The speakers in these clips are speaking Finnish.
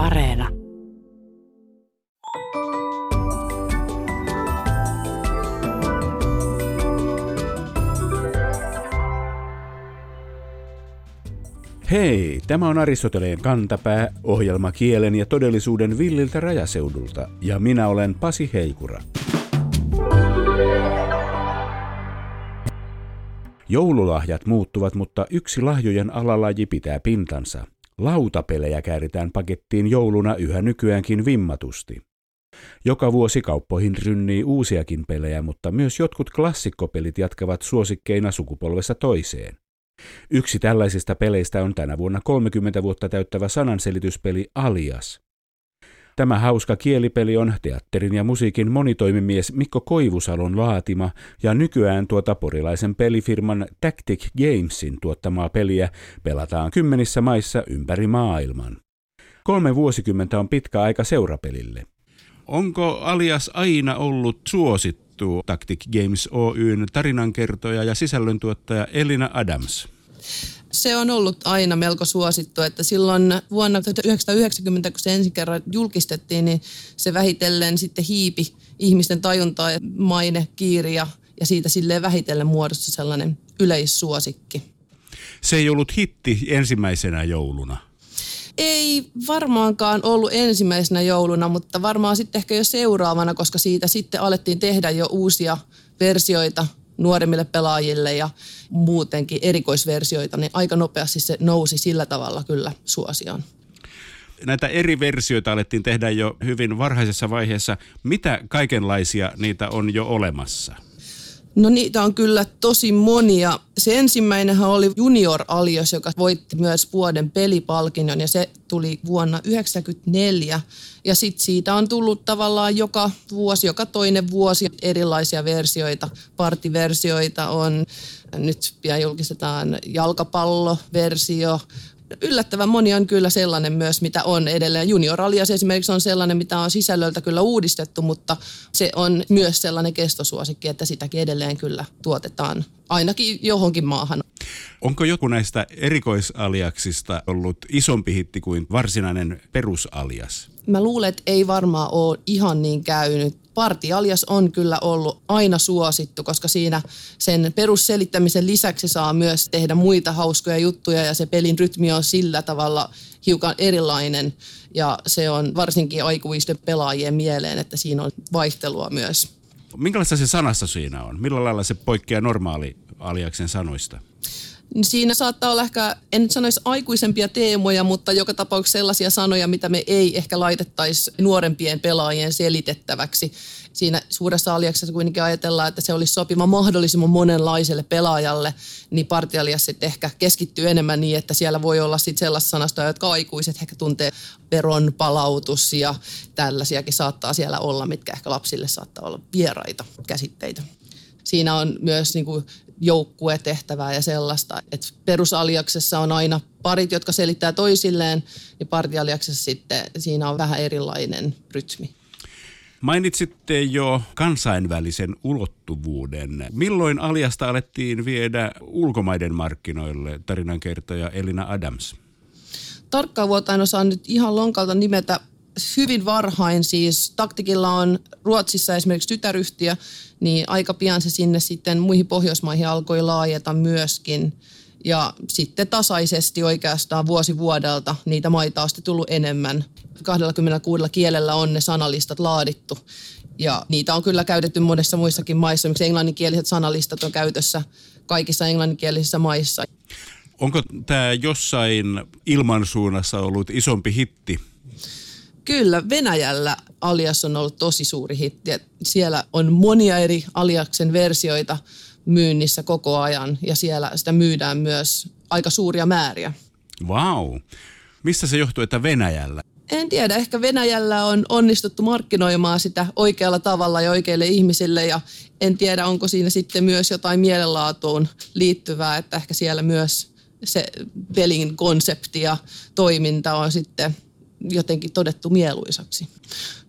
Areena. Hei, tämä on Aristoteleen kantapää, ohjelma kielen ja todellisuuden villiltä rajaseudulta, ja minä olen Pasi Heikura. Joululahjat muuttuvat, mutta yksi lahjojen alalaji pitää pintansa. Lautapelejä kääritään pakettiin jouluna yhä nykyäänkin vimmatusti. Joka vuosi kauppoihin rynnii uusiakin pelejä, mutta myös jotkut klassikkopelit jatkavat suosikkeina sukupolvessa toiseen. Yksi tällaisista peleistä on tänä vuonna 30 vuotta täyttävä sananselityspeli Alias. Tämä hauska kielipeli on teatterin ja musiikin monitoimimies Mikko Koivusalon laatima ja nykyään tuota porilaisen pelifirman Tactic Gamesin tuottamaa peliä pelataan kymmenissä maissa ympäri maailman. Kolme vuosikymmentä on pitkä aika seurapelille. Onko alias aina ollut suosittu Tactic Games Oyn tarinankertoja ja sisällöntuottaja Elina Adams? Se on ollut aina melko suosittu, että silloin vuonna 1990, kun se ensi kerran julkistettiin, niin se vähitellen sitten hiipi ihmisten tajuntaa ja maine, kiiri ja, ja siitä silleen vähitellen muodostui sellainen yleissuosikki. Se ei ollut hitti ensimmäisenä jouluna. Ei varmaankaan ollut ensimmäisenä jouluna, mutta varmaan sitten ehkä jo seuraavana, koska siitä sitten alettiin tehdä jo uusia versioita nuoremmille pelaajille ja muutenkin erikoisversioita, niin aika nopeasti se nousi sillä tavalla kyllä suosioon. Näitä eri versioita alettiin tehdä jo hyvin varhaisessa vaiheessa. Mitä kaikenlaisia niitä on jo olemassa? No niitä on kyllä tosi monia. Se ensimmäinenhän oli Junior Alios, joka voitti myös vuoden pelipalkinnon ja se tuli vuonna 1994. Ja sitten siitä on tullut tavallaan joka vuosi, joka toinen vuosi erilaisia versioita. Partiversioita on, nyt pian julkistetaan jalkapalloversio, yllättävän moni on kyllä sellainen myös, mitä on edelleen. Junior Alias esimerkiksi on sellainen, mitä on sisällöltä kyllä uudistettu, mutta se on myös sellainen kestosuosikki, että sitäkin edelleen kyllä tuotetaan ainakin johonkin maahan. Onko joku näistä erikoisaliaksista ollut isompi hitti kuin varsinainen perusalias? Mä luulen, että ei varmaan ole ihan niin käynyt. Partialias on kyllä ollut aina suosittu, koska siinä sen perusselittämisen lisäksi saa myös tehdä muita hauskoja juttuja ja se pelin rytmi on sillä tavalla hiukan erilainen ja se on varsinkin aikuisten pelaajien mieleen, että siinä on vaihtelua myös. Minkälaista se sanassa siinä on? Millä lailla se poikkeaa normaali aliaksen sanoista? Niin siinä saattaa olla ehkä, en nyt sanoisi aikuisempia teemoja, mutta joka tapauksessa sellaisia sanoja, mitä me ei ehkä laitettaisi nuorempien pelaajien selitettäväksi. Siinä suuressa aliaksessa kuitenkin ajatellaan, että se olisi sopiva mahdollisimman monenlaiselle pelaajalle, niin partialias sitten ehkä keskittyy enemmän niin, että siellä voi olla sitten sellaista sanasta, jotka aikuiset ehkä tuntee veron palautus ja tällaisiakin saattaa siellä olla, mitkä ehkä lapsille saattaa olla vieraita käsitteitä siinä on myös niin kuin joukkuetehtävää ja sellaista. Et perusaliaksessa on aina parit, jotka selittää toisilleen, ja partialiaksessa sitten siinä on vähän erilainen rytmi. Mainitsitte jo kansainvälisen ulottuvuuden. Milloin aliasta alettiin viedä ulkomaiden markkinoille tarinankertoja Elina Adams? Tarkkaan vuotta en osaa nyt ihan lonkalta nimetä. Hyvin varhain siis. Taktikilla on Ruotsissa esimerkiksi tytäryhtiö, niin aika pian se sinne sitten muihin Pohjoismaihin alkoi laajeta myöskin. Ja sitten tasaisesti oikeastaan vuosi vuodelta niitä maita on tullut enemmän. 26 kielellä on ne sanalistat laadittu. Ja niitä on kyllä käytetty monessa muissakin maissa. Miksi englanninkieliset sanalistat on käytössä kaikissa englanninkielisissä maissa. Onko tämä jossain ilmansuunnassa ollut isompi hitti Kyllä, Venäjällä Alias on ollut tosi suuri hitti. Siellä on monia eri Aliaksen versioita myynnissä koko ajan ja siellä sitä myydään myös aika suuria määriä. Wow. Mistä se johtuu, että Venäjällä? En tiedä, ehkä Venäjällä on onnistuttu markkinoimaan sitä oikealla tavalla ja oikeille ihmisille ja en tiedä, onko siinä sitten myös jotain mielenlaatuun liittyvää, että ehkä siellä myös se pelin konsepti ja toiminta on sitten jotenkin todettu mieluisaksi.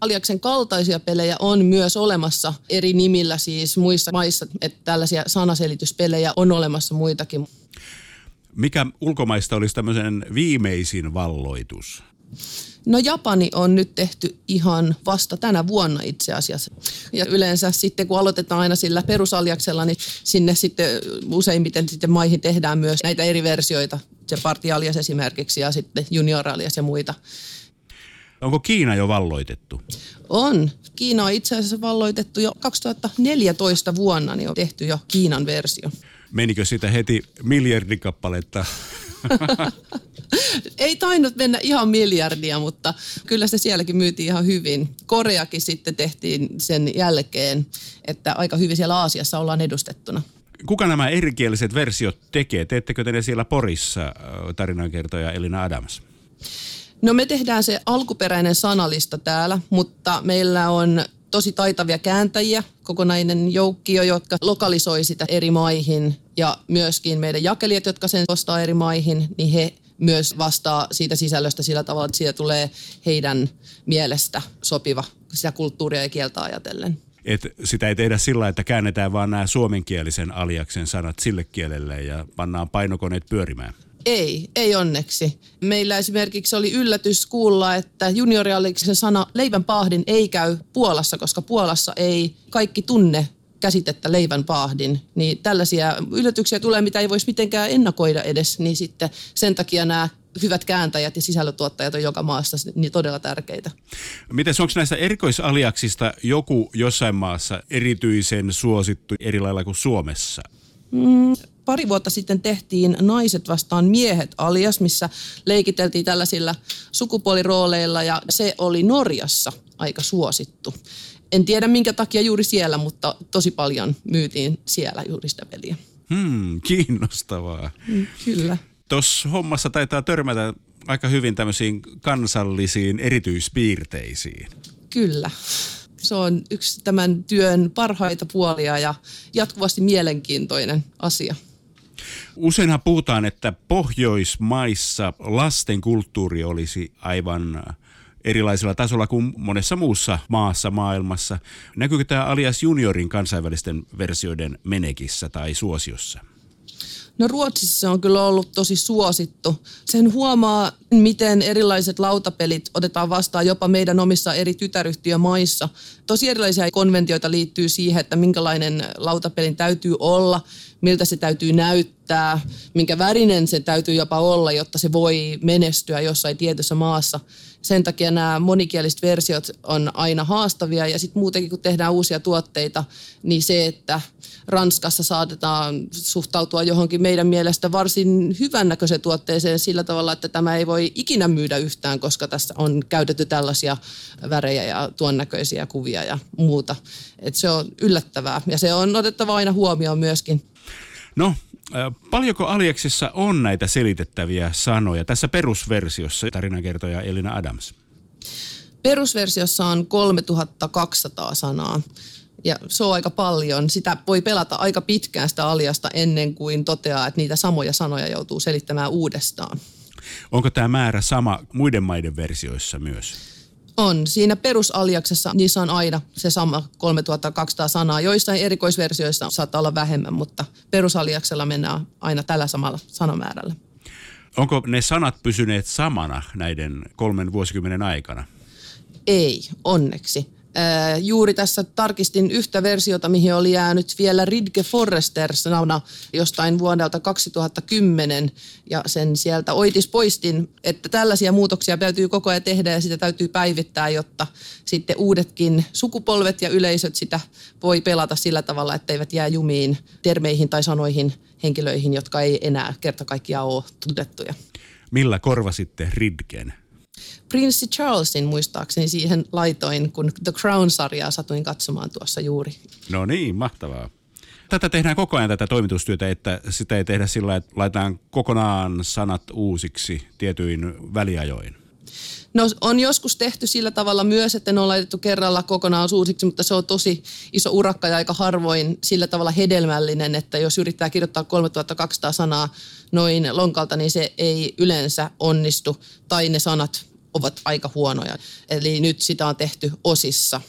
Aliaksen kaltaisia pelejä on myös olemassa eri nimillä siis muissa maissa, että tällaisia sanaselityspelejä on olemassa muitakin. Mikä ulkomaista olisi tämmöisen viimeisin valloitus? No Japani on nyt tehty ihan vasta tänä vuonna itse asiassa. Ja yleensä sitten kun aloitetaan aina sillä perusaliaksella, niin sinne sitten useimmiten sitten maihin tehdään myös näitä eri versioita. Se partialias esimerkiksi ja sitten junioralias ja muita. Onko Kiina jo valloitettu? On. Kiina on itse asiassa valloitettu jo 2014 vuonna, niin on tehty jo Kiinan versio. Menikö sitä heti miljardikappaletta Ei tainnut mennä ihan miljardia, mutta kyllä se sielläkin myytiin ihan hyvin. Koreakin sitten tehtiin sen jälkeen, että aika hyvin siellä Aasiassa ollaan edustettuna. Kuka nämä erikieliset versiot tekee? Teettekö te ne siellä Porissa, tarinankertoja Elina Adams? No me tehdään se alkuperäinen sanalista täällä, mutta meillä on tosi taitavia kääntäjiä, kokonainen joukkio, jotka lokalisoi sitä eri maihin ja myöskin meidän jakelijat, jotka sen ostaa eri maihin, niin he myös vastaa siitä sisällöstä sillä tavalla, että siitä tulee heidän mielestä sopiva sitä kulttuuria ja kieltä ajatellen. Et sitä ei tehdä sillä, että käännetään vaan nämä suomenkielisen aliaksen sanat sille kielelle ja pannaan painokoneet pyörimään. Ei, ei onneksi. Meillä esimerkiksi oli yllätys kuulla, että juniorialiksen sana leivän pahdin ei käy Puolassa, koska Puolassa ei kaikki tunne käsitettä leivän paahdin, niin tällaisia yllätyksiä tulee, mitä ei voisi mitenkään ennakoida edes, niin sitten sen takia nämä hyvät kääntäjät ja sisällötuottajat on joka maassa niin todella tärkeitä. Miten onko näistä erikoisaliaksista joku jossain maassa erityisen suosittu eri lailla kuin Suomessa? Mm, pari vuotta sitten tehtiin Naiset vastaan miehet alias, missä leikiteltiin tällaisilla sukupuolirooleilla ja se oli Norjassa aika suosittu. En tiedä minkä takia juuri siellä, mutta tosi paljon myytiin siellä juuri sitä peliä. Hmm, kiinnostavaa. Mm, kyllä. Tuossa hommassa taitaa törmätä aika hyvin tämmöisiin kansallisiin erityispiirteisiin. Kyllä. Se on yksi tämän työn parhaita puolia ja jatkuvasti mielenkiintoinen asia. Useinhan puhutaan, että Pohjoismaissa lasten kulttuuri olisi aivan erilaisella tasolla kuin monessa muussa maassa maailmassa. Näkyykö tämä alias juniorin kansainvälisten versioiden menekissä tai suosiossa? No Ruotsissa se on kyllä ollut tosi suosittu. Sen huomaa, miten erilaiset lautapelit otetaan vastaan jopa meidän omissa eri tytäryhtiömaissa. Tosi erilaisia konventioita liittyy siihen, että minkälainen lautapelin täytyy olla, miltä se täytyy näyttää, minkä värinen se täytyy jopa olla, jotta se voi menestyä jossain tietyssä maassa. Sen takia nämä monikieliset versiot on aina haastavia ja sitten muutenkin kun tehdään uusia tuotteita, niin se, että Ranskassa saatetaan suhtautua johonkin meidän mielestä varsin hyvännäköiseen tuotteeseen sillä tavalla, että tämä ei voi ikinä myydä yhtään, koska tässä on käytetty tällaisia värejä ja tuon näköisiä kuvia ja muuta. Et se on yllättävää ja se on otettava aina huomioon myöskin. No, paljonko Alieksissa on näitä selitettäviä sanoja tässä perusversiossa, tarinankertoja Elina Adams? Perusversiossa on 3200 sanaa. Ja se on aika paljon. Sitä voi pelata aika pitkään sitä aliasta ennen kuin toteaa, että niitä samoja sanoja joutuu selittämään uudestaan. Onko tämä määrä sama muiden maiden versioissa myös? On. Siinä perusaliaksessa niissä on aina se sama 3200 sanaa. Joissain erikoisversioissa saattaa olla vähemmän, mutta perusaliaksella mennään aina tällä samalla sanamäärällä. Onko ne sanat pysyneet samana näiden kolmen vuosikymmenen aikana? Ei, onneksi juuri tässä tarkistin yhtä versiota, mihin oli jäänyt vielä Ridge Forrester sanana jostain vuodelta 2010 ja sen sieltä oitis poistin, että tällaisia muutoksia täytyy koko ajan tehdä ja sitä täytyy päivittää, jotta sitten uudetkin sukupolvet ja yleisöt sitä voi pelata sillä tavalla, etteivät jää jumiin termeihin tai sanoihin henkilöihin, jotka ei enää kerta kaikkiaan ole tunnettuja. Millä korvasitte Ridgen? Prinssi Charlesin muistaakseni siihen laitoin, kun The Crown-sarjaa satuin katsomaan tuossa juuri. No niin, mahtavaa. Tätä tehdään koko ajan tätä toimitustyötä, että sitä ei tehdä sillä että laitetaan kokonaan sanat uusiksi tietyin väliajoin. No on joskus tehty sillä tavalla myös, että ne on laitettu kerralla kokonaan uusiksi, mutta se on tosi iso urakka ja aika harvoin sillä tavalla hedelmällinen, että jos yrittää kirjoittaa 3200 sanaa noin lonkalta, niin se ei yleensä onnistu. Tai ne sanat ovat aika huonoja. Eli nyt sitä on tehty osissa.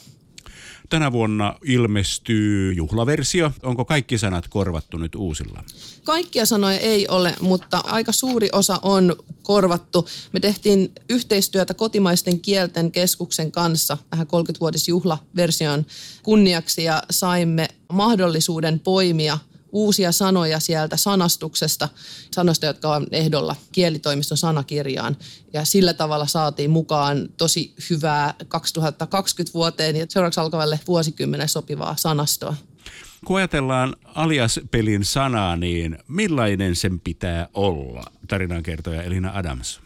Tänä vuonna ilmestyy juhlaversio. Onko kaikki sanat korvattu nyt uusilla? Kaikkia sanoja ei ole, mutta aika suuri osa on korvattu. Me tehtiin yhteistyötä kotimaisten kielten keskuksen kanssa tähän 30-vuotisjuhlaversion kunniaksi ja saimme mahdollisuuden poimia – uusia sanoja sieltä sanastuksesta, sanoista, jotka on ehdolla kielitoimiston sanakirjaan. Ja sillä tavalla saatiin mukaan tosi hyvää 2020 vuoteen ja seuraavaksi alkavalle vuosikymmenen sopivaa sanastoa. Kun ajatellaan alias-pelin sanaa, niin millainen sen pitää olla, tarinankertoja Elina Adams?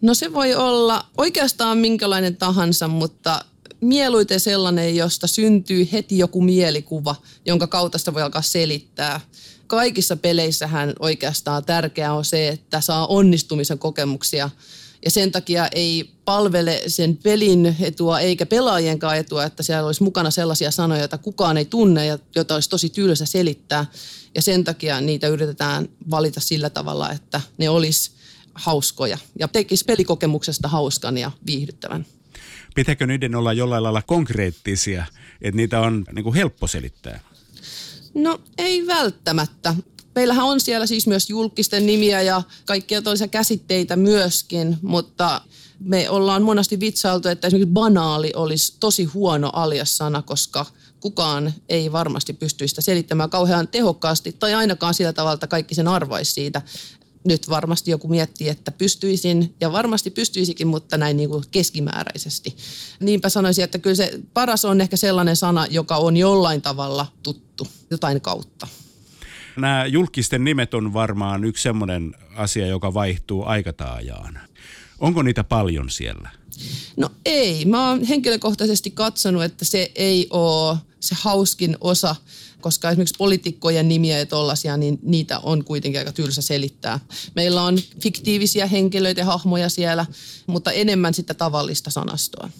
No se voi olla oikeastaan minkälainen tahansa, mutta mieluiten sellainen, josta syntyy heti joku mielikuva, jonka kautta sitä voi alkaa selittää. Kaikissa peleissähän oikeastaan tärkeää on se, että saa onnistumisen kokemuksia ja sen takia ei palvele sen pelin etua eikä pelaajienkaan etua, että siellä olisi mukana sellaisia sanoja, joita kukaan ei tunne ja joita olisi tosi tylsä selittää. Ja sen takia niitä yritetään valita sillä tavalla, että ne olisi hauskoja ja tekisi pelikokemuksesta hauskan ja viihdyttävän pitääkö niiden olla jollain lailla konkreettisia, että niitä on niin kuin helppo selittää? No ei välttämättä. Meillähän on siellä siis myös julkisten nimiä ja kaikkia toisia käsitteitä myöskin, mutta me ollaan monesti vitsailtu, että esimerkiksi banaali olisi tosi huono alias-sana, koska kukaan ei varmasti pystyisi sitä selittämään kauhean tehokkaasti tai ainakaan sillä tavalla, että kaikki sen arvaisi siitä nyt varmasti joku miettii, että pystyisin, ja varmasti pystyisikin, mutta näin niin kuin keskimääräisesti. Niinpä sanoisin, että kyllä se paras on ehkä sellainen sana, joka on jollain tavalla tuttu, jotain kautta. Nämä julkisten nimet on varmaan yksi sellainen asia, joka vaihtuu aikataajaan. Onko niitä paljon siellä? No ei. Mä oon henkilökohtaisesti katsonut, että se ei ole se hauskin osa koska esimerkiksi poliitikkojen nimiä ja tollaisia, niin niitä on kuitenkin aika tylsä selittää. Meillä on fiktiivisiä henkilöitä ja hahmoja siellä, mutta enemmän sitä tavallista sanastoa.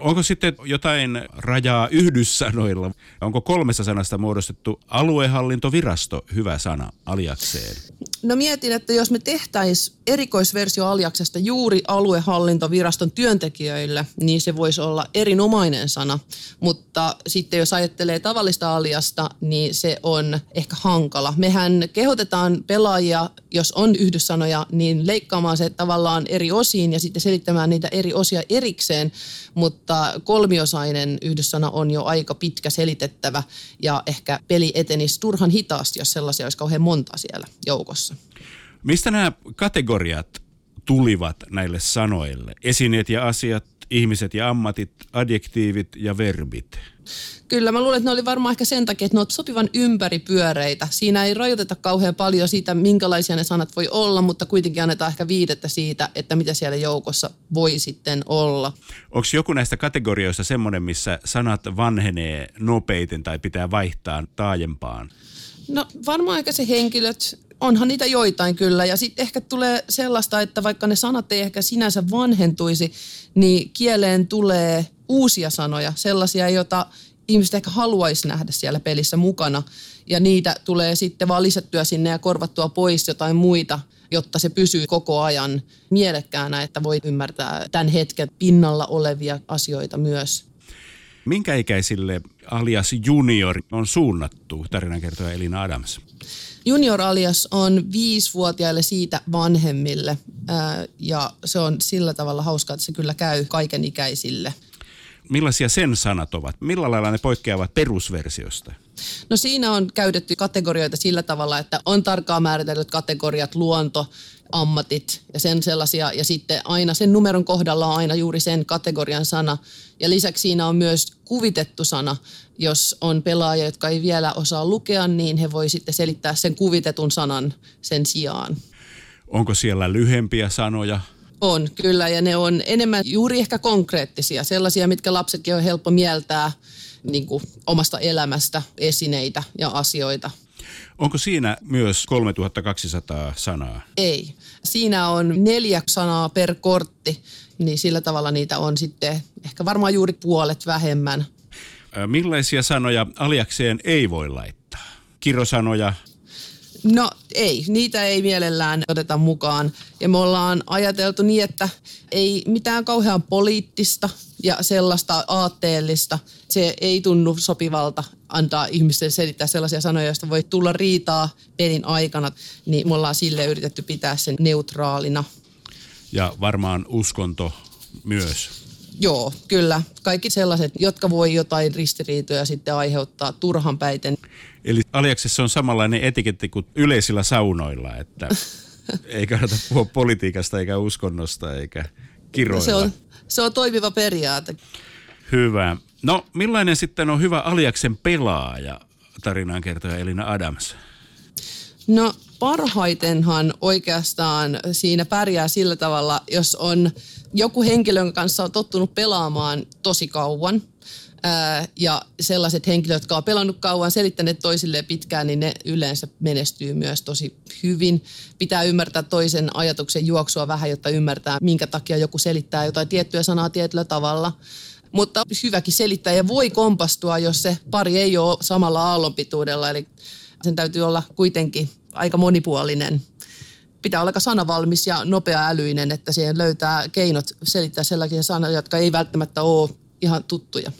Onko sitten jotain rajaa yhdyssanoilla? Onko kolmessa sanasta muodostettu aluehallintovirasto hyvä sana aliakseen? No mietin, että jos me tehtäisiin erikoisversio aliaksesta juuri aluehallintoviraston työntekijöille, niin se voisi olla erinomainen sana. Mutta sitten jos ajattelee tavallista aliasta, niin se on ehkä hankala. Mehän kehotetaan pelaajia, jos on yhdyssanoja, niin leikkaamaan se tavallaan eri osiin ja sitten selittämään niitä eri osia erikseen. Mutta kolmiosainen yhdyssana on jo aika pitkä selitettävä ja ehkä peli etenisi turhan hitaasti, jos sellaisia olisi kauhean monta siellä joukossa. Mistä nämä kategoriat tulivat näille sanoille? Esineet ja asiat, ihmiset ja ammatit, adjektiivit ja verbit. Kyllä, mä luulen, että ne oli varmaan ehkä sen takia, että ne ovat sopivan ympäripyöreitä. Siinä ei rajoiteta kauhean paljon siitä, minkälaisia ne sanat voi olla, mutta kuitenkin annetaan ehkä viidettä siitä, että mitä siellä joukossa voi sitten olla. Onko joku näistä kategorioista semmoinen, missä sanat vanhenee nopeiten tai pitää vaihtaa taajempaan? No varmaan ehkä se henkilöt, onhan niitä joitain kyllä. Ja sitten ehkä tulee sellaista, että vaikka ne sanat ei ehkä sinänsä vanhentuisi, niin kieleen tulee uusia sanoja, sellaisia, joita ihmiset ehkä haluaisi nähdä siellä pelissä mukana. Ja niitä tulee sitten vaan lisättyä sinne ja korvattua pois jotain muita, jotta se pysyy koko ajan mielekkäänä, että voi ymmärtää tämän hetken pinnalla olevia asioita myös. Minkä ikäisille alias junior on suunnattu, tarinankertoja Elina Adams? Junior alias on viisivuotiaille siitä vanhemmille ja se on sillä tavalla hauskaa, että se kyllä käy kaiken ikäisille. Millaisia sen sanat ovat? Millä lailla ne poikkeavat perusversiosta? No siinä on käytetty kategorioita sillä tavalla, että on tarkkaan määritellyt kategoriat, luonto, ammatit ja sen sellaisia. Ja sitten aina sen numeron kohdalla on aina juuri sen kategorian sana. Ja lisäksi siinä on myös kuvitettu sana. Jos on pelaaja, jotka ei vielä osaa lukea, niin he voi sitten selittää sen kuvitetun sanan sen sijaan. Onko siellä lyhempiä sanoja? On, kyllä. Ja ne on enemmän juuri ehkä konkreettisia. Sellaisia, mitkä lapsetkin on helppo mieltää niin kuin omasta elämästä, esineitä ja asioita. Onko siinä myös 3200 sanaa? Ei. Siinä on neljä sanaa per kortti, niin sillä tavalla niitä on sitten ehkä varmaan juuri puolet vähemmän. Millaisia sanoja aliakseen ei voi laittaa? Kirosanoja? No ei, niitä ei mielellään oteta mukaan. Ja me ollaan ajateltu niin, että ei mitään kauhean poliittista ja sellaista aatteellista. Se ei tunnu sopivalta antaa ihmisten selittää sellaisia sanoja, joista voi tulla riitaa pelin aikana. Niin me ollaan sille yritetty pitää sen neutraalina. Ja varmaan uskonto myös. Joo, kyllä. Kaikki sellaiset, jotka voi jotain ristiriitoja sitten aiheuttaa turhan päiten. Eli Aliaksessa on samanlainen etiketti kuin yleisillä saunoilla, että ei kannata puhua politiikasta eikä uskonnosta eikä kiroilla. Se on, se on toimiva periaate. Hyvä. No millainen sitten on hyvä Aliaksen pelaaja, tarinaan kertoja Elina Adams? No parhaitenhan oikeastaan siinä pärjää sillä tavalla, jos on joku henkilö, jonka kanssa on tottunut pelaamaan tosi kauan. Ää, ja sellaiset henkilöt, jotka on pelannut kauan, selittäneet toisilleen pitkään, niin ne yleensä menestyy myös tosi hyvin. Pitää ymmärtää toisen ajatuksen juoksua vähän, jotta ymmärtää, minkä takia joku selittää jotain tiettyä sanaa tietyllä tavalla. Mutta hyväkin selittäjä voi kompastua, jos se pari ei ole samalla aallonpituudella. Eli sen täytyy olla kuitenkin aika monipuolinen. Pitää olla aika sanavalmis ja nopea älyinen, että siihen löytää keinot selittää sellaisia sanoja, jotka ei välttämättä ole ihan tuttuja.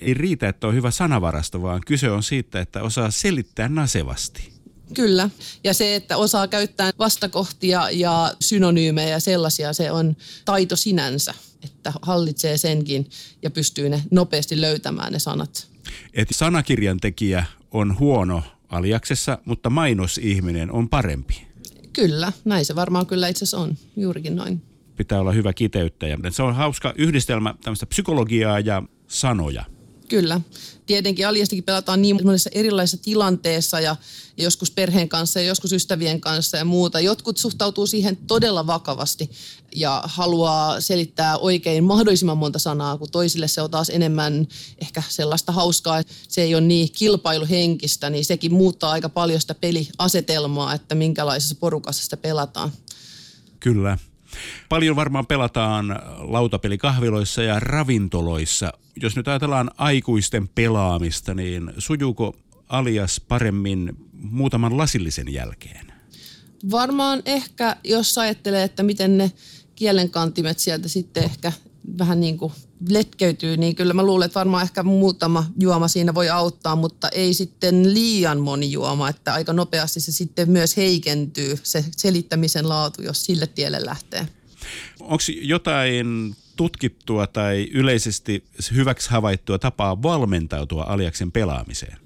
Ei riitä, että on hyvä sanavarasto, vaan kyse on siitä, että osaa selittää nasevasti. Kyllä. Ja se, että osaa käyttää vastakohtia ja synonyymejä ja sellaisia, se on taito sinänsä, että hallitsee senkin ja pystyy ne nopeasti löytämään ne sanat. Et sanakirjan tekijä on huono aliaksessa, mutta mainosihminen on parempi. Kyllä, näin se varmaan kyllä itse asiassa on, juurikin noin. Pitää olla hyvä kiteyttäjä. Se on hauska yhdistelmä tämmöistä psykologiaa ja sanoja. Kyllä. Tietenkin aliastikin pelataan niin monessa erilaisessa tilanteessa ja, ja joskus perheen kanssa ja joskus ystävien kanssa ja muuta. Jotkut suhtautuu siihen todella vakavasti ja haluaa selittää oikein mahdollisimman monta sanaa, kun toisille se on taas enemmän ehkä sellaista hauskaa, että se ei ole niin kilpailuhenkistä, niin sekin muuttaa aika paljon sitä peliasetelmaa, että minkälaisessa porukassa sitä pelataan. Kyllä. Paljon varmaan pelataan lautapelikahviloissa ja ravintoloissa. Jos nyt ajatellaan aikuisten pelaamista, niin sujuuko alias paremmin muutaman lasillisen jälkeen? Varmaan ehkä, jos ajattelee, että miten ne kielenkantimet sieltä sitten ehkä vähän niin kuin letkeytyy, niin kyllä mä luulen, että varmaan ehkä muutama juoma siinä voi auttaa, mutta ei sitten liian moni juoma, että aika nopeasti se sitten myös heikentyy, se selittämisen laatu, jos sille tielle lähtee. Onko jotain tutkittua tai yleisesti hyväksi havaittua tapaa valmentautua aliaksen pelaamiseen?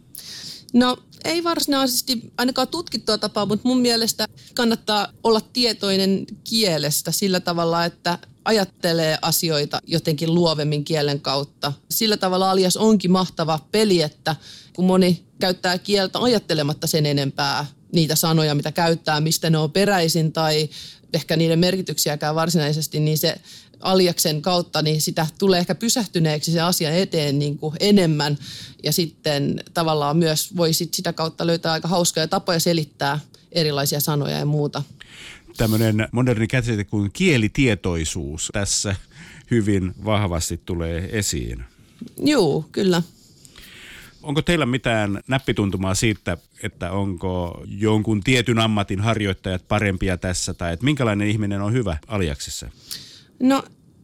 No ei varsinaisesti ainakaan tutkittua tapaa, mutta mun mielestä kannattaa olla tietoinen kielestä sillä tavalla, että ajattelee asioita jotenkin luovemmin kielen kautta. Sillä tavalla alias onkin mahtava peli, että kun moni käyttää kieltä ajattelematta sen enempää niitä sanoja, mitä käyttää, mistä ne on peräisin tai ehkä niiden merkityksiäkään varsinaisesti, niin se aliaksen kautta, niin sitä tulee ehkä pysähtyneeksi se asia eteen niin kuin enemmän. Ja sitten tavallaan myös voi sit sitä kautta löytää aika hauskoja tapoja selittää erilaisia sanoja ja muuta. Tämmöinen moderni käsite kuin kielitietoisuus tässä hyvin vahvasti tulee esiin. Joo, kyllä. Onko teillä mitään näppituntumaa siitä, että onko jonkun tietyn ammatin harjoittajat parempia tässä tai että minkälainen ihminen on hyvä aliaksessa? No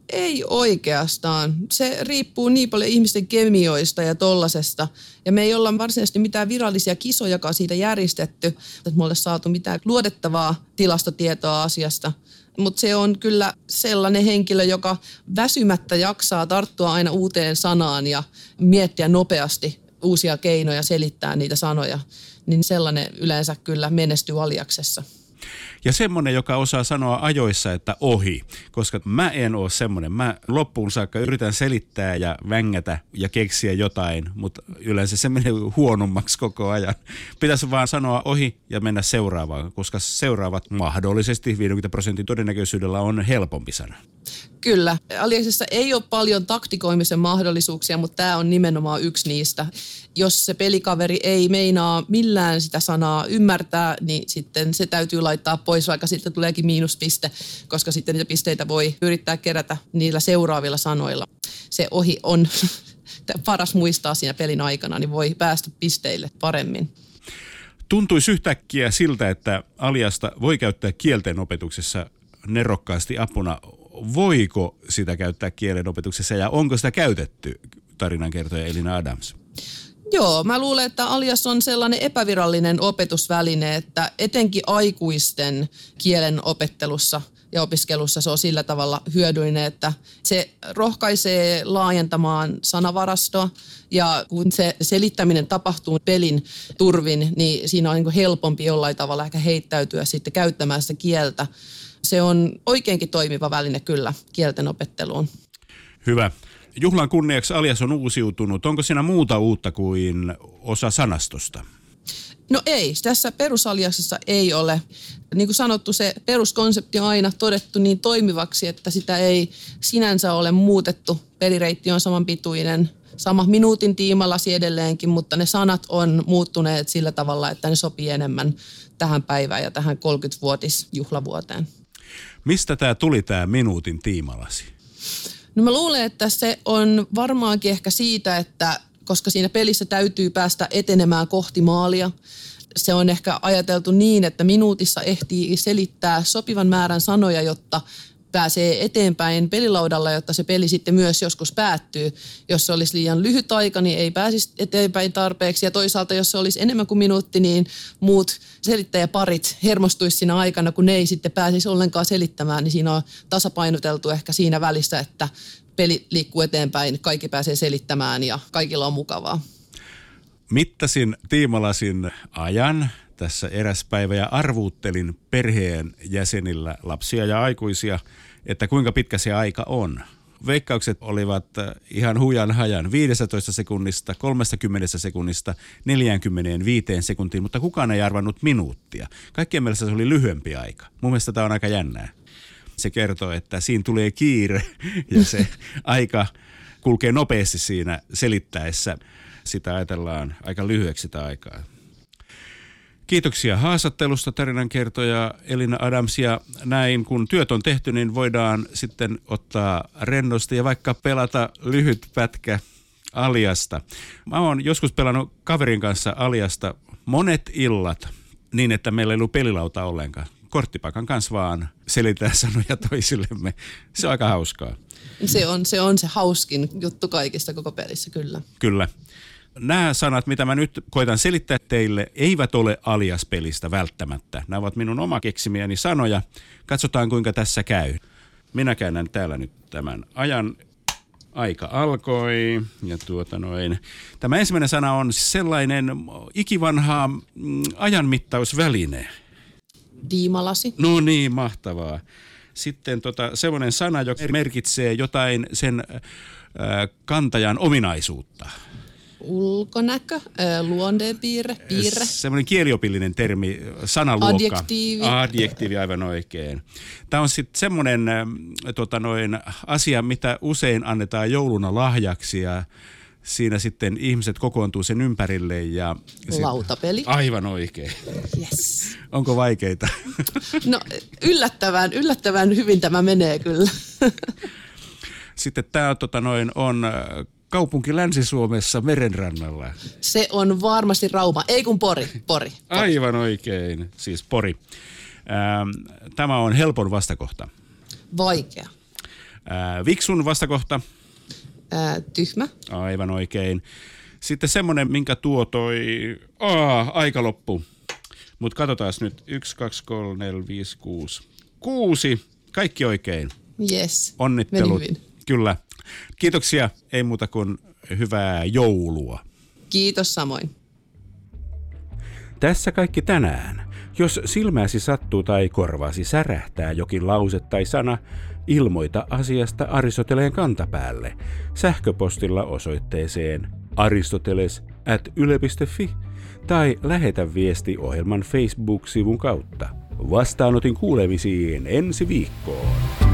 ei oikeastaan. Se riippuu niin paljon ihmisten kemioista ja tollasesta. Ja me ei olla varsinaisesti mitään virallisia kisojakaan siitä järjestetty, että me oltaisiin saatu mitään luotettavaa tilastotietoa asiasta. Mutta se on kyllä sellainen henkilö, joka väsymättä jaksaa tarttua aina uuteen sanaan ja miettiä nopeasti uusia keinoja selittää niitä sanoja. Niin sellainen yleensä kyllä menestyy aliaksessa. Ja semmoinen, joka osaa sanoa ajoissa, että ohi, koska mä en ole semmoinen. Mä loppuun saakka yritän selittää ja vängätä ja keksiä jotain, mutta yleensä se menee huonommaksi koko ajan. Pitäisi vaan sanoa ohi ja mennä seuraavaan, koska seuraavat mahdollisesti 50 prosentin todennäköisyydellä on helpompi sana. Kyllä. Aliaksessa ei ole paljon taktikoimisen mahdollisuuksia, mutta tämä on nimenomaan yksi niistä. Jos se pelikaveri ei meinaa millään sitä sanaa ymmärtää, niin sitten se täytyy laittaa pois, vaikka sitten tuleekin miinuspiste, koska sitten niitä pisteitä voi yrittää kerätä niillä seuraavilla sanoilla. Se ohi on paras muistaa siinä pelin aikana, niin voi päästä pisteille paremmin. Tuntuisi yhtäkkiä siltä, että aliasta voi käyttää kielten opetuksessa nerokkaasti apuna. Voiko sitä käyttää kielen opetuksessa ja onko sitä käytetty, tarinankertoja Elina Adams? Joo, mä luulen, että alias on sellainen epävirallinen opetusväline, että etenkin aikuisten kielen opettelussa ja opiskelussa se on sillä tavalla hyödyllinen, että se rohkaisee laajentamaan sanavarastoa ja kun se selittäminen tapahtuu pelin turvin, niin siinä on niin helpompi jollain tavalla ehkä heittäytyä sitten käyttämään sitä kieltä. Se on oikeinkin toimiva väline kyllä kielten opetteluun. Hyvä. Juhlan kunniaksi alias on uusiutunut. Onko siinä muuta uutta kuin osa sanastosta? No ei, tässä perusaliaksessa ei ole. Niin kuin sanottu, se peruskonsepti on aina todettu niin toimivaksi, että sitä ei sinänsä ole muutettu. Pelireitti on saman pituinen, sama minuutin tiimalasi edelleenkin, mutta ne sanat on muuttuneet sillä tavalla, että ne sopii enemmän tähän päivään ja tähän 30-vuotisjuhlavuoteen. Mistä tämä tuli tämä minuutin tiimalasi? No mä luulen, että se on varmaankin ehkä siitä, että koska siinä pelissä täytyy päästä etenemään kohti maalia, se on ehkä ajateltu niin, että minuutissa ehtii selittää sopivan määrän sanoja, jotta pääsee eteenpäin pelilaudalla, jotta se peli sitten myös joskus päättyy. Jos se olisi liian lyhyt aika, niin ei pääsisi eteenpäin tarpeeksi. Ja toisaalta, jos se olisi enemmän kuin minuutti, niin muut selittäjäparit hermostuisi siinä aikana, kun ne ei sitten pääsisi ollenkaan selittämään. Niin siinä on tasapainoteltu ehkä siinä välissä, että peli liikkuu eteenpäin, kaikki pääsee selittämään ja kaikilla on mukavaa. Mittasin tiimalasin ajan tässä eräs päivä ja arvuuttelin perheen jäsenillä, lapsia ja aikuisia, että kuinka pitkä se aika on. Veikkaukset olivat äh, ihan hujan hajan 15 sekunnista, 30 sekunnista, 45 sekuntiin, mutta kukaan ei arvannut minuuttia. Kaikkien mielestä se oli lyhyempi aika. Mun mielestä tämä on aika jännää. Se kertoo, että siinä tulee kiire ja se aika kulkee nopeasti siinä selittäessä. Sitä ajatellaan aika lyhyeksi sitä aikaa. Kiitoksia haastattelusta tarinankertoja Elina Adams ja näin kun työt on tehty, niin voidaan sitten ottaa rennosti ja vaikka pelata lyhyt pätkä aliasta. Mä oon joskus pelannut kaverin kanssa aliasta monet illat niin, että meillä ei ollut pelilauta ollenkaan. Korttipaikan kanssa vaan selitää sanoja toisillemme. Se on aika hauskaa. Se on se, on se hauskin juttu kaikista koko pelissä, kyllä. Kyllä nämä sanat, mitä mä nyt koitan selittää teille, eivät ole alias-pelistä välttämättä. Nämä ovat minun oma keksimiäni sanoja. Katsotaan, kuinka tässä käy. Minä käännän täällä nyt tämän ajan. Aika alkoi. Ja tuota noin. Tämä ensimmäinen sana on sellainen ikivanha mm, ajanmittausväline. Diimalasi. No niin, mahtavaa. Sitten tota, semmoinen sana, joka merkitsee jotain sen äh, kantajan ominaisuutta ulkonäkö, luonteenpiirre, piirre. Semmoinen kieliopillinen termi, sanaluokka. Adjektiivi. Adjektiivi, aivan oikein. Tämä on sitten semmoinen tota noin, asia, mitä usein annetaan jouluna lahjaksi ja siinä sitten ihmiset kokoontuu sen ympärille. Ja sit, Lautapeli. Aivan oikein. Yes. Onko vaikeita? No yllättävän, yllättävän hyvin tämä menee kyllä. Sitten tämä tota noin, on kaupunki Länsi-Suomessa merenrannalla? Se on varmasti Rauma, ei kun Pori. Pori. Pori. Aivan oikein, siis Pori. Ähm, tämä on helpon vastakohta. Vaikea. Äh, viksun vastakohta. Äh, tyhmä. Aivan oikein. Sitten semmoinen, minkä tuo toi... Aa, aika loppu. Mutta katsotaan nyt. 1, 2, 3, 4, 5, 6. Kuusi. Kaikki oikein. Yes. Onnittelut. Kyllä. Kiitoksia, ei muuta kuin hyvää joulua. Kiitos samoin. Tässä kaikki tänään. Jos silmäsi sattuu tai korvasi särähtää jokin lause tai sana, ilmoita asiasta Aristoteleen kantapäälle sähköpostilla osoitteeseen aristoteles at yle.fi tai lähetä viesti ohjelman Facebook-sivun kautta. Vastaanotin kuulemisiin ensi viikkoon.